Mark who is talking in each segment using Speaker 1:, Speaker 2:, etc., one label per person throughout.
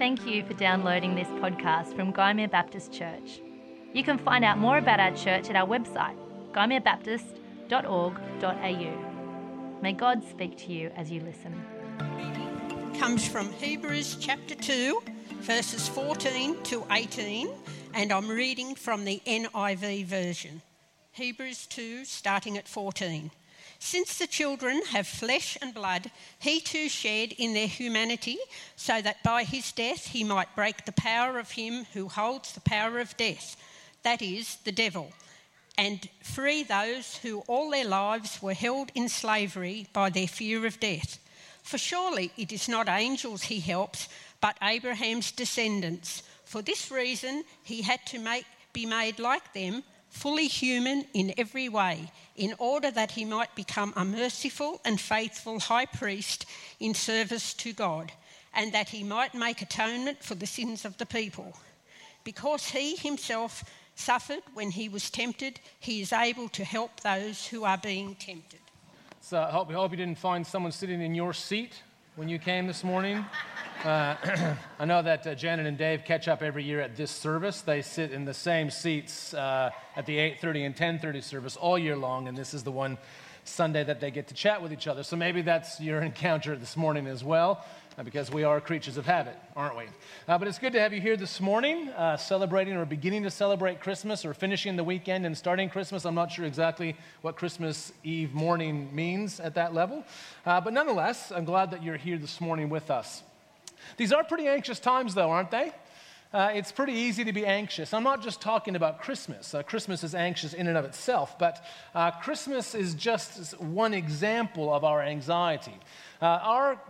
Speaker 1: Thank you for downloading this podcast from Gymea Baptist Church. You can find out more about our church at our website, gymeabaptist.org.au. May God speak to you as you listen.
Speaker 2: Comes from Hebrews chapter 2, verses 14 to 18, and I'm reading from the NIV version. Hebrews 2, starting at 14. Since the children have flesh and blood, he too shared in their humanity, so that by his death he might break the power of him who holds the power of death, that is, the devil, and free those who all their lives were held in slavery by their fear of death. For surely it is not angels he helps, but Abraham's descendants. For this reason he had to make, be made like them fully human in every way, in order that he might become a merciful and faithful high priest in service to God, and that he might make atonement for the sins of the people. Because he himself suffered when he was tempted, he is able to help those who are being tempted.
Speaker 3: So I hope, I hope you didn't find someone sitting in your seat when you came this morning. Uh, I know that uh, Janet and Dave catch up every year at this service. They sit in the same seats uh, at the 8:30 and 10:30 service all year long, and this is the one Sunday that they get to chat with each other. So maybe that's your encounter this morning as well, because we are creatures of habit, aren't we? Uh, but it's good to have you here this morning, uh, celebrating or beginning to celebrate Christmas or finishing the weekend and starting Christmas. I'm not sure exactly what Christmas Eve morning means at that level, uh, but nonetheless, I'm glad that you're here this morning with us. These are pretty anxious times, though, aren't they? Uh, it's pretty easy to be anxious. I'm not just talking about Christmas. Uh, Christmas is anxious in and of itself, but uh, Christmas is just one example of our anxiety. Uh, our,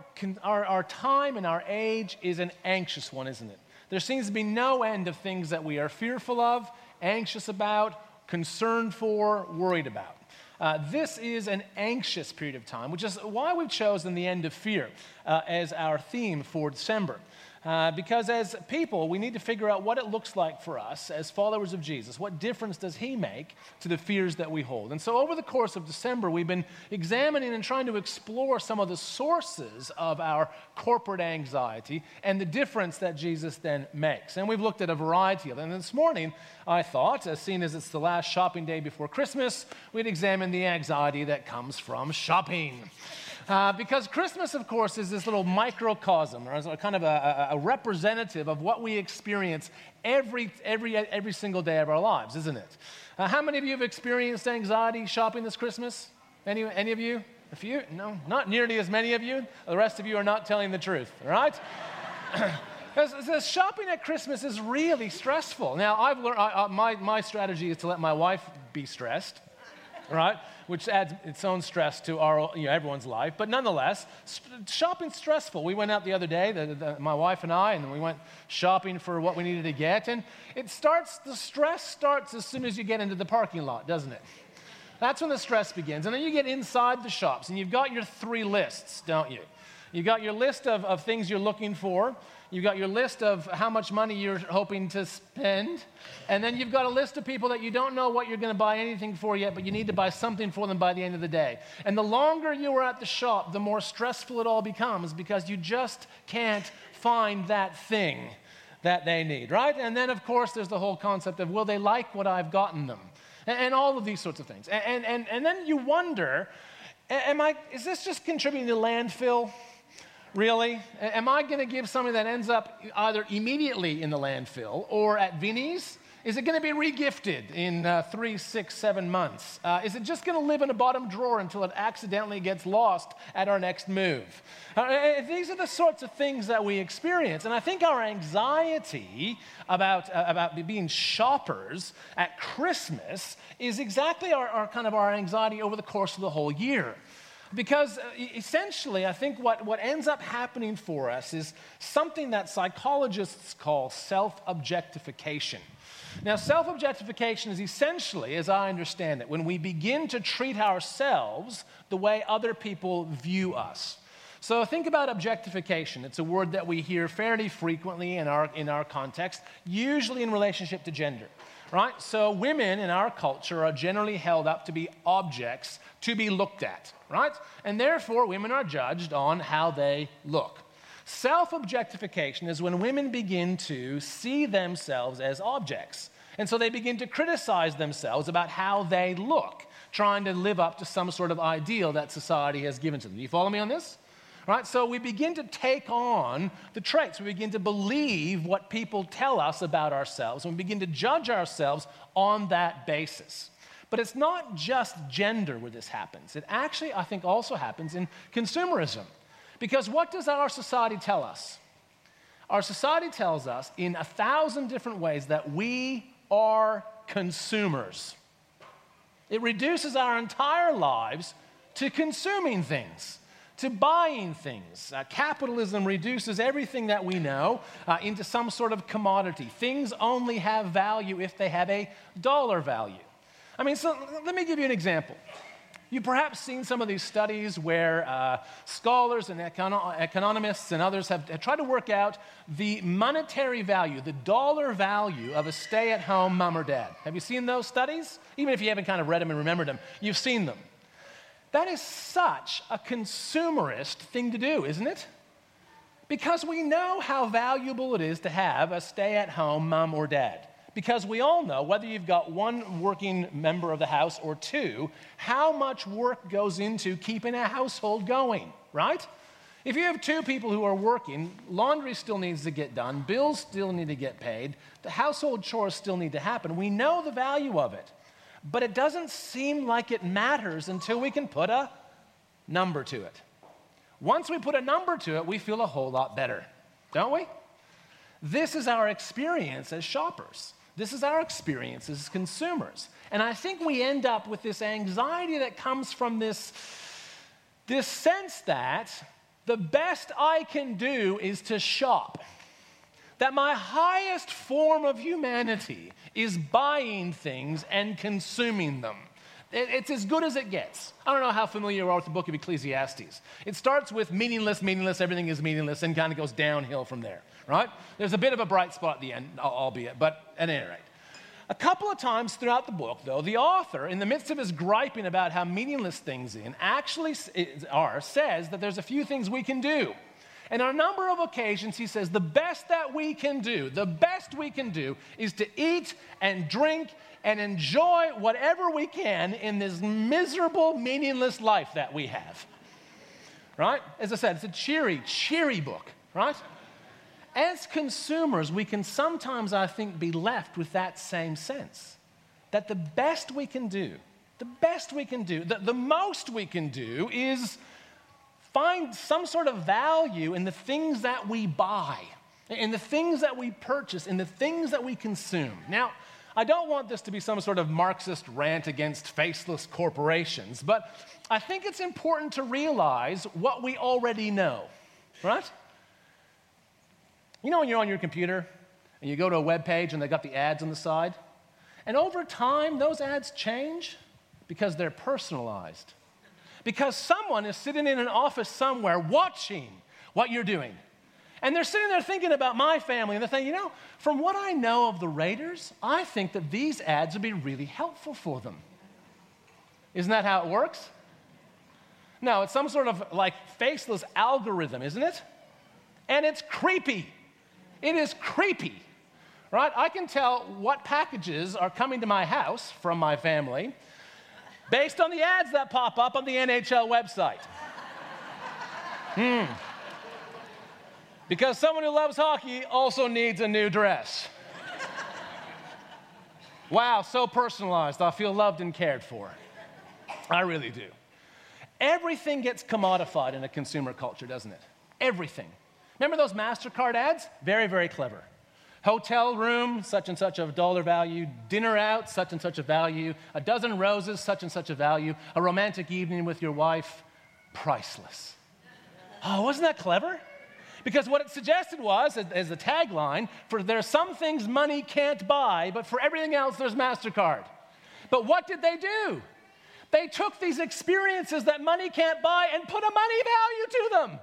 Speaker 3: our, our time and our age is an anxious one, isn't it? There seems to be no end of things that we are fearful of, anxious about, concerned for, worried about. Uh, this is an anxious period of time, which is why we've chosen the end of fear uh, as our theme for December. Uh, because as people, we need to figure out what it looks like for us as followers of Jesus. What difference does he make to the fears that we hold? And so, over the course of December, we've been examining and trying to explore some of the sources of our corporate anxiety and the difference that Jesus then makes. And we've looked at a variety of them. And this morning, I thought, as seen as it's the last shopping day before Christmas, we'd examine the anxiety that comes from shopping. Uh, because Christmas, of course, is this little microcosm, or kind of a, a, representative of what we experience every, every, every single day of our lives, isn't it? Uh, how many of you have experienced anxiety shopping this Christmas? Any, any of you? A few? No, not nearly as many of you. The rest of you are not telling the truth, all right? Because shopping at Christmas is really stressful. Now, I've learned, I, I, my, my strategy is to let my wife be stressed right? Which adds its own stress to our, you know, everyone's life. But nonetheless, shopping's stressful. We went out the other day, the, the, my wife and I, and we went shopping for what we needed to get. And it starts, the stress starts as soon as you get into the parking lot, doesn't it? That's when the stress begins. And then you get inside the shops, and you've got your three lists, don't you? You've got your list of, of things you're looking for. You've got your list of how much money you're hoping to spend. And then you've got a list of people that you don't know what you're going to buy anything for yet, but you need to buy something for them by the end of the day. And the longer you are at the shop, the more stressful it all becomes because you just can't find that thing that they need, right? And then, of course, there's the whole concept of will they like what I've gotten them? And, and all of these sorts of things. And, and, and then you wonder, am I, is this just contributing to landfill? Really? Am I going to give something that ends up either immediately in the landfill or at Vinnie's? Is it going to be regifted in uh, three, six, seven months? Uh, is it just going to live in a bottom drawer until it accidentally gets lost at our next move? Uh, these are the sorts of things that we experience. And I think our anxiety about, uh, about being shoppers at Christmas is exactly our, our kind of our anxiety over the course of the whole year. Because uh, essentially, I think what, what ends up happening for us is something that psychologists call self objectification. Now, self objectification is essentially, as I understand it, when we begin to treat ourselves the way other people view us. So think about objectification. It's a word that we hear fairly frequently in our, in our context, usually in relationship to gender. Right? So women in our culture are generally held up to be objects to be looked at, right? And therefore, women are judged on how they look. Self objectification is when women begin to see themselves as objects. And so they begin to criticize themselves about how they look, trying to live up to some sort of ideal that society has given to them. Do you follow me on this? Right? So we begin to take on the traits. We begin to believe what people tell us about ourselves, and we begin to judge ourselves on that basis. But it's not just gender where this happens. It actually, I think, also happens in consumerism. Because what does our society tell us? Our society tells us in a thousand different ways that we are consumers. It reduces our entire lives to consuming things, to buying things. Uh, capitalism reduces everything that we know uh, into some sort of commodity. Things only have value if they have a dollar value. I mean, so let me give you an example. You've perhaps seen some of these studies where uh, scholars and econo- economists and others have, have, tried to work out the monetary value, the dollar value of a stay at home mom or dad. Have you seen those studies? Even if you haven't kind of read them and remembered them, you've seen them. That is such a consumerist thing to do, isn't it? Because we know how valuable it is to have a stay at home mom or dad. Because we all know, whether you've got one working member of the house or two, how much work goes into keeping a household going, right? If you have two people who are working, laundry still needs to get done, bills still need to get paid, the household chores still need to happen. We know the value of it. But it doesn't seem like it matters until we can put a number to it. Once we put a number to it, we feel a whole lot better, don't we? This is our experience as shoppers. This is our experience as consumers. And I think we end up with this anxiety that comes from this, this sense that the best I can do is to shop. That my highest form of humanity is buying things and consuming them. It's as good as it gets. I don't know how familiar you are with the book of Ecclesiastes. It starts with meaningless, meaningless, everything is meaningless, and kind of goes downhill from there, right? There's a bit of a bright spot at the end, albeit, but at any rate. A couple of times throughout the book, though, the author, in the midst of his griping about how meaningless things in actually are, says that there's a few things we can do. And on a number of occasions, he says the best that we can do, the best we can do is to eat and drink and enjoy whatever we can in this miserable, meaningless life that we have. Right? As I said, it's a cheery, cheery book, right? As consumers, we can sometimes, I think, be left with that same sense that the best we can do, the best we can do, the, the most we can do is find some sort of value in the things that we buy, in the things that we purchase, in the things that we consume. Now, I don't want this to be some sort of Marxist rant against faceless corporations, but I think it's important to realize what we already know, right? You know when you're on your computer and you go to a web page and they've got the ads on the side? And over time, those ads change because they're personalized. Because someone is sitting in an office somewhere watching what you're doing. And they're sitting there thinking about my family, and they're thinking, you know, from what I know of the Raiders, I think that these ads would be really helpful for them. Isn't that how it works? No, it's some sort of like faceless algorithm, isn't it? And it's creepy. It is creepy, right? I can tell what packages are coming to my house from my family based on the ads that pop up on the NHL website. Hmm. Because someone who loves hockey also needs a new dress. wow, so personalized. I feel loved and cared for. I really do. Everything gets commodified in a consumer culture, doesn't it? Everything. Remember those MasterCard ads? Very, very clever. Hotel room, such and such a dollar value. Dinner out, such and such a value. A dozen roses, such and such a value. A romantic evening with your wife, priceless. Oh, wasn't that clever? Because what it suggested was, as the tagline, for there are some things money can't buy, but for everything else, there's MasterCard. But what did they do? They took these experiences that money can't buy and put a money value to them.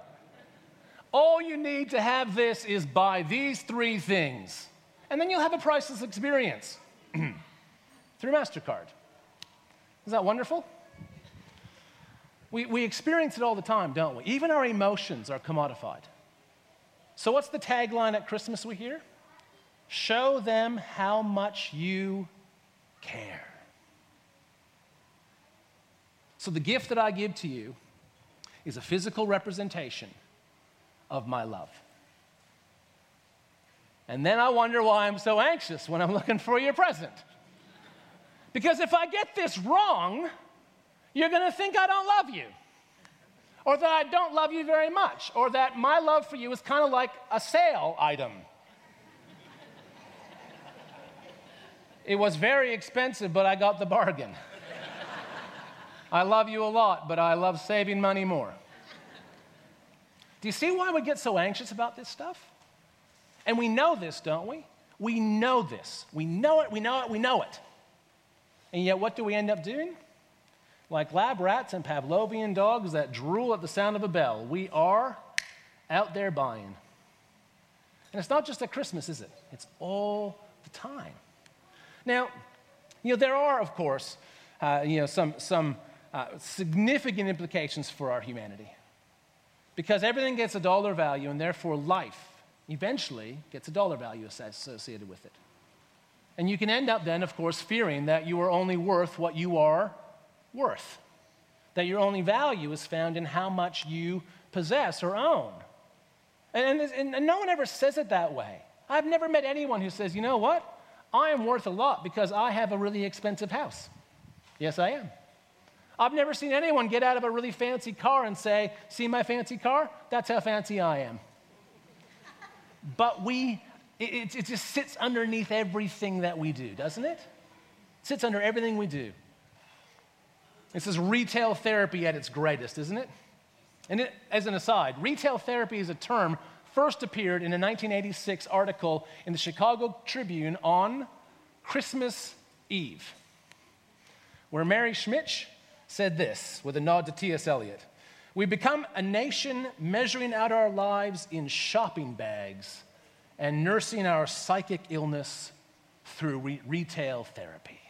Speaker 3: All you need to have this is buy these three things, and then you'll have a priceless experience through MasterCard. Is that wonderful? We, we experience it all the time, don't we? Even our emotions are commodified. So, what's the tagline at Christmas we hear? Show them how much you care. So, the gift that I give to you is a physical representation of my love. And then I wonder why I'm so anxious when I'm looking for your present. Because if I get this wrong, you're going to think I don't love you, or that I don't love you very much, or that my love for you is kind of like a sale item. it was very expensive, but I got the bargain. I love you a lot, but I love saving money more. Do you see why we get so anxious about this stuff? And we know this, don't we? We know this. We know it, we know it, we know it. And yet, what do we end up doing? Like lab rats and Pavlovian dogs that drool at the sound of a bell, we are out there buying. And it's not just at Christmas, is it? It's all the time. Now, you know, there are, of course, uh, you know, some, some uh, significant implications for our humanity. Because everything gets a dollar value, and therefore life eventually gets a dollar value associated with it. And you can end up then, of course, fearing that you are only worth what you are worth, that your only value is found in how much you possess or own. And, and, and no one ever says it that way. I've never met anyone who says, you know what? I am worth a lot because I have a really expensive house. Yes, I am. I've never seen anyone get out of a really fancy car and say, See my fancy car? That's how fancy I am. but we it, it, just sits underneath everything that we do, doesn't it? It sits under everything we do. This is retail therapy at its greatest, isn't it? And it, as an aside, retail therapy is a term first appeared in a 1986 article in the Chicago Tribune on Christmas Eve, where Mary Schmich said this with a nod to T.S. Eliot We become a nation measuring out our lives in shopping bags and nursing our psychic illness through re- retail therapy.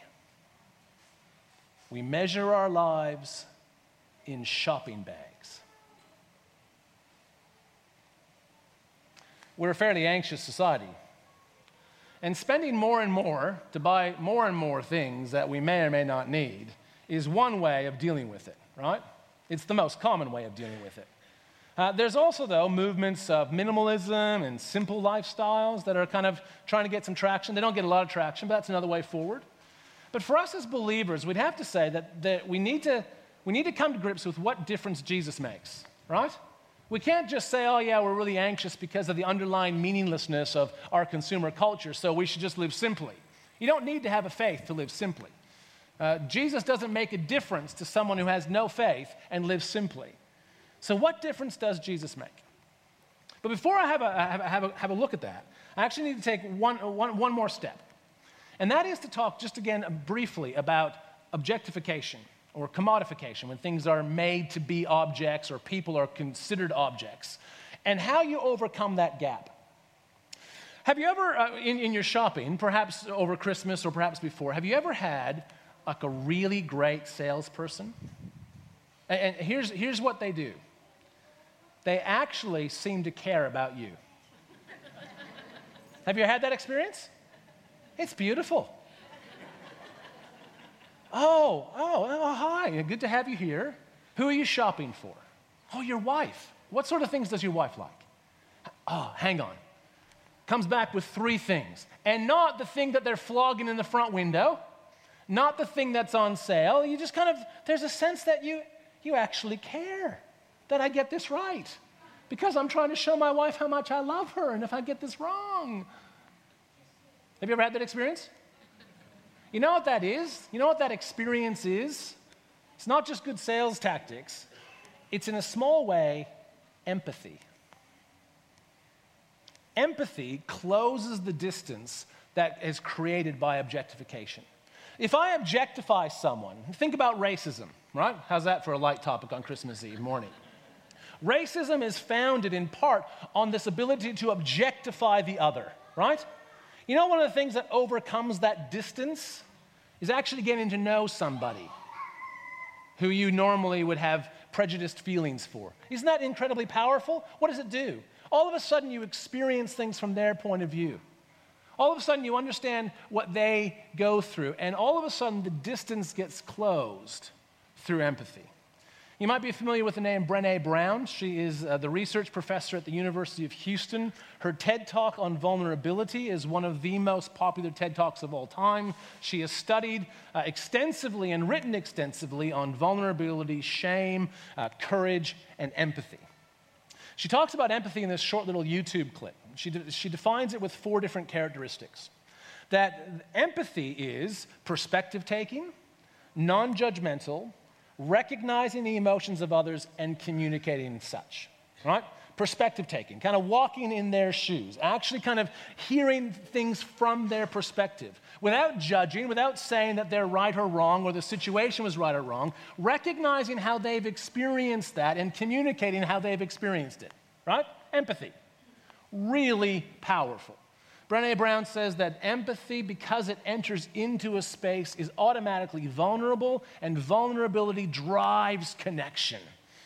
Speaker 3: We measure our lives in shopping bags. We're a fairly anxious society. And spending more and more to buy more and more things that we may or may not need is one way of dealing with it, right? It's the most common way of dealing with it. Uh, there's also, though, movements of minimalism and simple lifestyles that are kind of trying to get some traction. They don't get a lot of traction, but that's another way forward. But for us as believers, we'd have to say that, that we, need to, we need to come to grips with what difference Jesus makes, right? We can't just say, oh, yeah, we're really anxious because of the underlying meaninglessness of our consumer culture, so we should just live simply. You don't need to have a faith to live simply. Uh, Jesus doesn't make a difference to someone who has no faith and lives simply. So, what difference does Jesus make? But before I have a, have a, have a, have a look at that, I actually need to take one, one, one more step. And that is to talk just again briefly about objectification or commodification, when things are made to be objects or people are considered objects, and how you overcome that gap. Have you ever, uh, in, in your shopping, perhaps over Christmas or perhaps before, have you ever had like a really great salesperson? And, here's, here's what they do they actually seem to care about you. Have you had that experience? It's beautiful. Oh, oh, oh, hi. Good to have you here. Who are you shopping for? Oh, your wife. What sort of things does your wife like? Oh, hang on. Comes back with three things. And not the thing that they're flogging in the front window, not the thing that's on sale. You just kind of, there's a sense that you, you actually care that I get this right because I'm trying to show my wife how much I love her and if I get this wrong. Have you ever had that experience? You know what that is? You know what that experience is? It's not just good sales tactics, it's in a small way empathy. Empathy closes the distance that is created by objectification. If I objectify someone, think about racism, right? How's that for a light topic on Christmas Eve morning? Racism is founded in part on this ability to objectify the other, right? You know, one of the things that overcomes that distance is actually getting to know somebody who you normally would have prejudiced feelings for. Isn't that incredibly powerful? What does it do? All of a sudden, you experience things from their point of view. All of a sudden, you understand what they go through, and all of a sudden, the distance gets closed through empathy. You might be familiar with the name Brene Brown. She is uh, the research professor at the University of Houston. Her TED Talk on vulnerability is one of the most popular TED Talks of all time. She has studied uh, extensively and written extensively on vulnerability, shame, uh, courage, and empathy. She talks about empathy in this short little YouTube clip. She, de- she defines it with four different characteristics. That empathy is perspective taking, non judgmental, recognizing the emotions of others and communicating such, right? Perspective taking, kind of walking in their shoes, actually kind of hearing things from their perspective without judging, without saying that they're right or wrong or the situation was right or wrong, recognizing how they've experienced that and communicating how they've experienced it, right? Empathy. Really powerful. Brene Brown says that empathy, because it enters into a space, is automatically vulnerable, and vulnerability drives connection.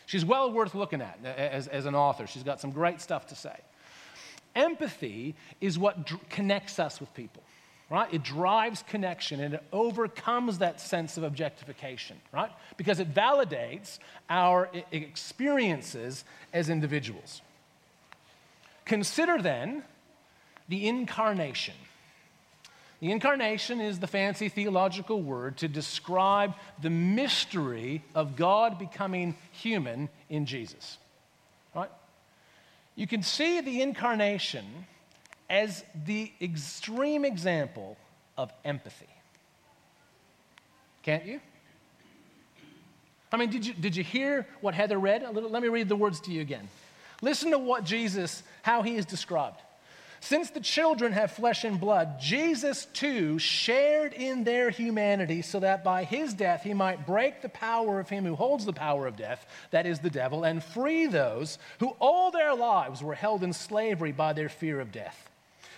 Speaker 3: She's well worth looking at as, as an author. She's got some great stuff to say. Empathy is what dr- connects us with people, right? It drives connection and it overcomes that sense of objectification, right? Because it validates our experiences as individuals. Consider then the incarnation. The incarnation is the fancy theological word to describe the mystery of God becoming human in Jesus. Right? You can see the incarnation as the extreme example of empathy. Can't you? I mean, did you, did you hear what Heather read? Little, let me read the words to you again. Listen to what Jesus, how he is described. Since the children have flesh and blood, Jesus too shared in their humanity so that by his death he might break the power of him who holds the power of death, that is the devil, and free those who all their lives were held in slavery by their fear of death.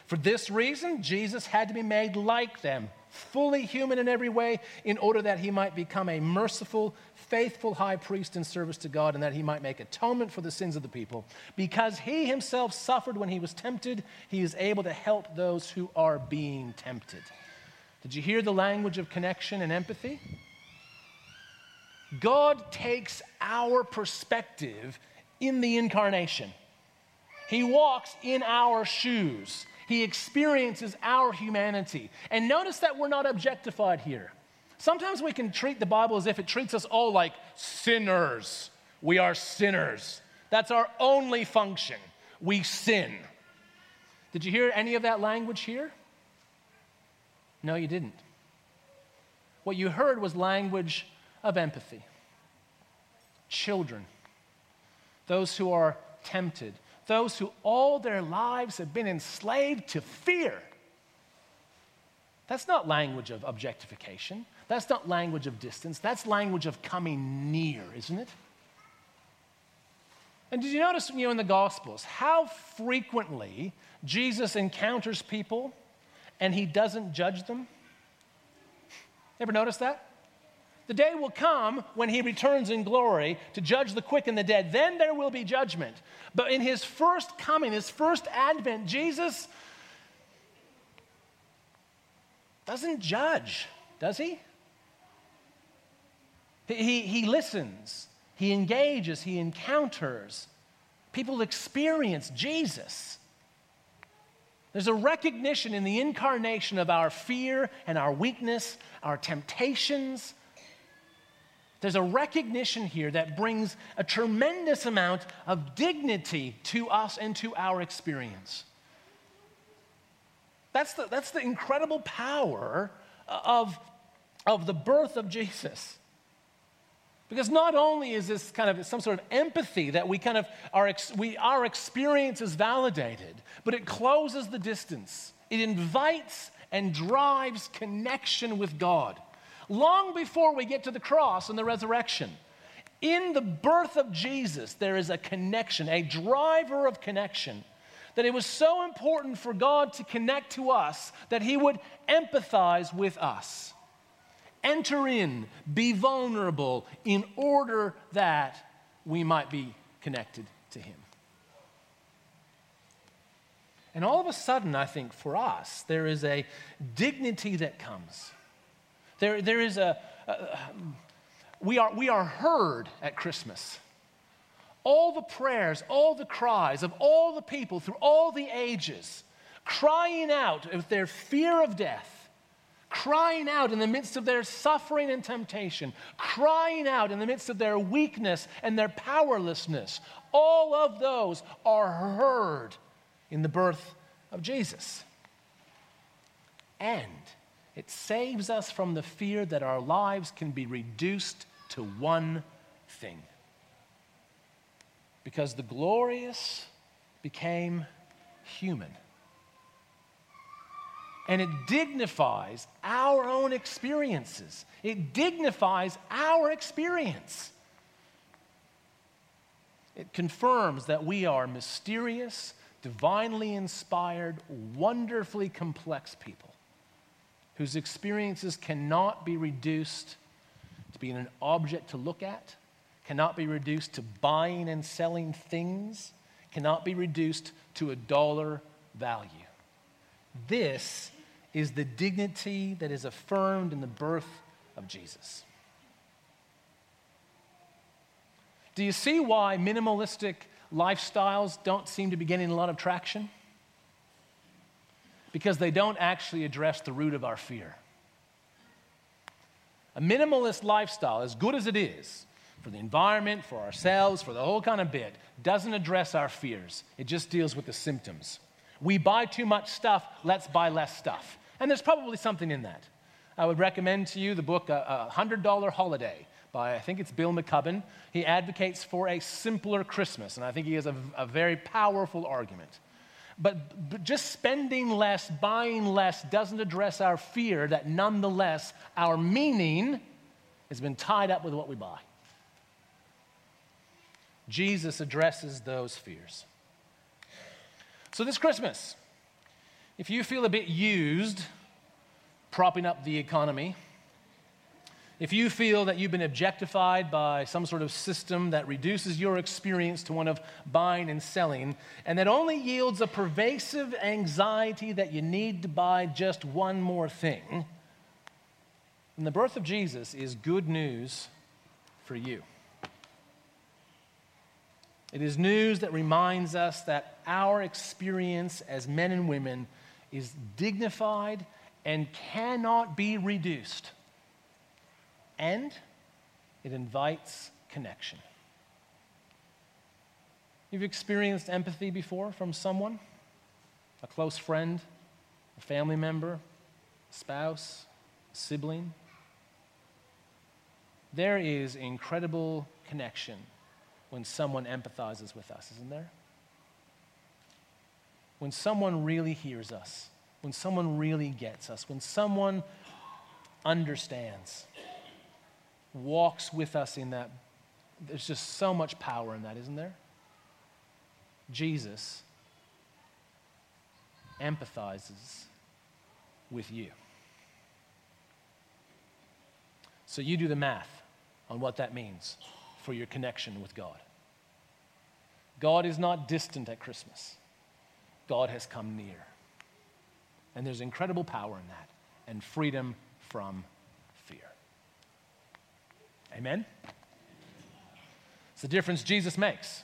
Speaker 3: For this reason, Jesus had to be made like them, fully human in every way, in order that he might become a merciful faithful high priest in service to God and that he might make atonement for the sins of the people. Because he himself suffered when he was tempted, he is able to help those who are being tempted. Did you hear the language of connection and empathy? God takes our perspective in the incarnation. He walks in our shoes. He experiences our humanity. And notice that we're not objectified here. Sometimes we can treat the Bible as if it treats us all like sinners. We are sinners. That's our only function. We sin. Did you hear any of that language here? No, you didn't. What you heard was language of empathy. Children, those who are tempted, those who all their lives have been enslaved to fear. That's not language of objectification. That's not language of distance, that's language of coming near, isn't it? And did you notice you know, in the Gospels how frequently Jesus encounters people and he doesn't judge them? Ever notice that? The day will come when he returns in glory to judge the quick and the dead. Then there will be judgment. But in his first coming, his first advent, Jesus doesn't judge, does he? He, he listens, he engages, he encounters. People experience Jesus. There's a recognition in the incarnation of our fear and our weakness, our temptations. There's a recognition here that brings a tremendous amount of dignity to us and to our experience. That's the, that's the incredible power uh, of, of the birth of Jesus. Because not only is this kind of some sort of empathy that we kind of our, we, our experience is validated, but it closes the distance. It invites and drives connection with God. Long before we get to the cross and the resurrection, in the birth of Jesus, there is a connection, a driver of connection. That it was so important for God to connect to us that He would empathize with us enter in, be vulnerable in order that we might be connected to Him. And all of a sudden, I think for us, there is a dignity that comes. There, there is a, a we, are, we are heard at Christmas. All the prayers, all the cries of all the people through all the ages, crying out with their fear of death, crying out in the midst of their suffering and temptation, crying out in the midst of their weakness and their powerlessness, all of those are heard in the birth of Jesus. And it saves us from the fear that our lives can be reduced to one thing. Because the glorious became human. And it dignifies our own experiences. It dignifies our experience. It confirms that we are mysterious divinely inspired, wonderfully complex people whose experiences cannot be reduced to being an object to look at, cannot be reduced to buying and selling things, cannot be reduced to a dollar value. This is the dignity that is affirmed in the birth of Jesus. Do you see why minimalistic lifestyles don't seem to be getting a lot of traction? Because they don't actually address the root of our fear. A minimalist lifestyle, as good as it is for the environment, for ourselves, for the whole kind of bit, doesn't address our fears. It just deals with the symptoms. We buy too much stuff, let's buy less stuff. And there's probably something in that. I would recommend to you the book, A $100 Holiday by, I think it's Bill McKibben. He advocates for a simpler Christmas, and I think he has a, a very powerful argument. But, just spending less, buying less, doesn't address our fear that nonetheless our meaning has been tied up with what we buy. Jesus addresses those fears. So, this Christmas, if you feel a bit used propping up the economy, if you feel that you've been objectified by some sort of system that reduces your experience to one of buying and selling, and that only yields a pervasive anxiety that you need to buy just one more thing, then the birth of Jesus is good news for you. It is news that reminds us that our experience as men and women is dignified and cannot be reduced and it invites connection. You've experienced empathy before from someone, a close friend, a family member, a spouse, a sibling. There is incredible connection when someone empathizes with us, isn't there? When someone really hears us, when someone really gets us, when someone understands walks with us in that. There's just so much power in that, isn't there? Jesus empathizes with you. So you do the math on what that means for your connection with God. God is not distant at Christmas, God has come near. And there's incredible power in that and freedom from Amen? It's the difference Jesus makes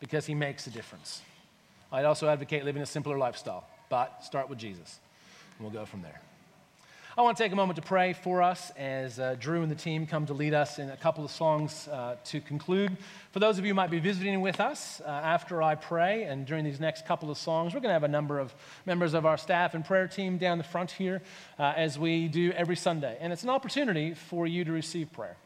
Speaker 3: because he makes a difference. I'd also advocate living a simpler lifestyle, but start with Jesus, and we'll go from there. I want to take a moment to pray for us as uh, Drew and the team come to lead us in a couple of songs uh, to conclude. For those of you who might be visiting with us uh, after I pray and during these next couple of songs, we're going to have a number of members of our staff and prayer team down the front here uh, as we do every Sunday. And it's an opportunity for you to receive prayer.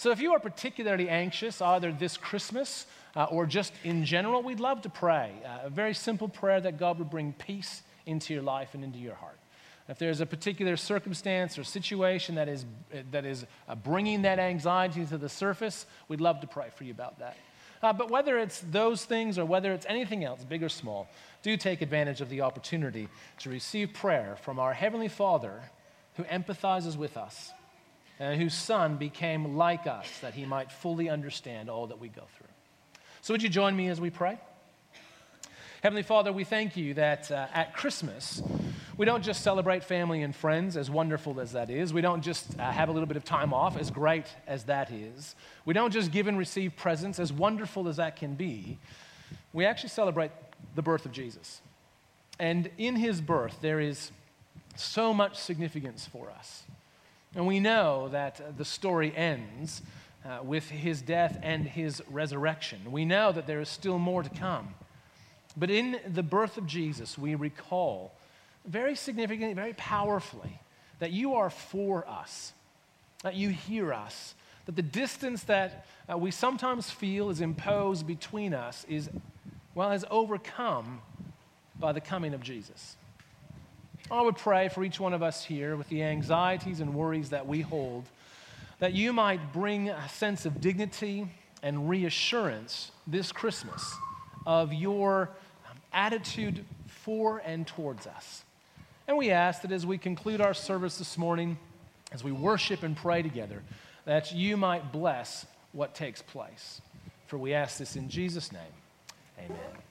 Speaker 3: So if you are particularly anxious, either this Christmas uh, or just in general, we'd love to pray. Uh, a very simple prayer that God would bring peace into your life and into your heart. If there's a particular circumstance or situation that is, that is uh, bringing that anxiety to the surface, we'd love to pray for you about that. Uh, but whether it's those things or whether it's anything else, big or small, do take advantage of the opportunity to receive prayer from our Heavenly Father who empathizes with us and whose Son became like us, that he might fully understand all that we go through. So, would you join me as we pray? Heavenly Father, we thank you that uh, at Christmas, we don't just celebrate family and friends, as wonderful as that is. We don't just uh, have a little bit of time off, as great as that is. We don't just give and receive presents, as wonderful as that can be. We actually celebrate the birth of Jesus. And in his birth, there is so much significance for us. And we know that the story ends uh, with his death and his resurrection. We know that there is still more to come. But in the birth of Jesus, we recall very significantly, very powerfully, that you are for us, that you hear us, that the distance that uh, we sometimes feel is imposed between us is, well, is overcome by the coming of Jesus. I would pray for each one of us here with the anxieties and worries that we hold, that you might bring a sense of dignity and reassurance this Christmas of your um, attitude for and towards us. And we ask that as we conclude our service this morning, as we worship and pray together, that you might bless what takes place. For we ask this in Jesus' name. Amen.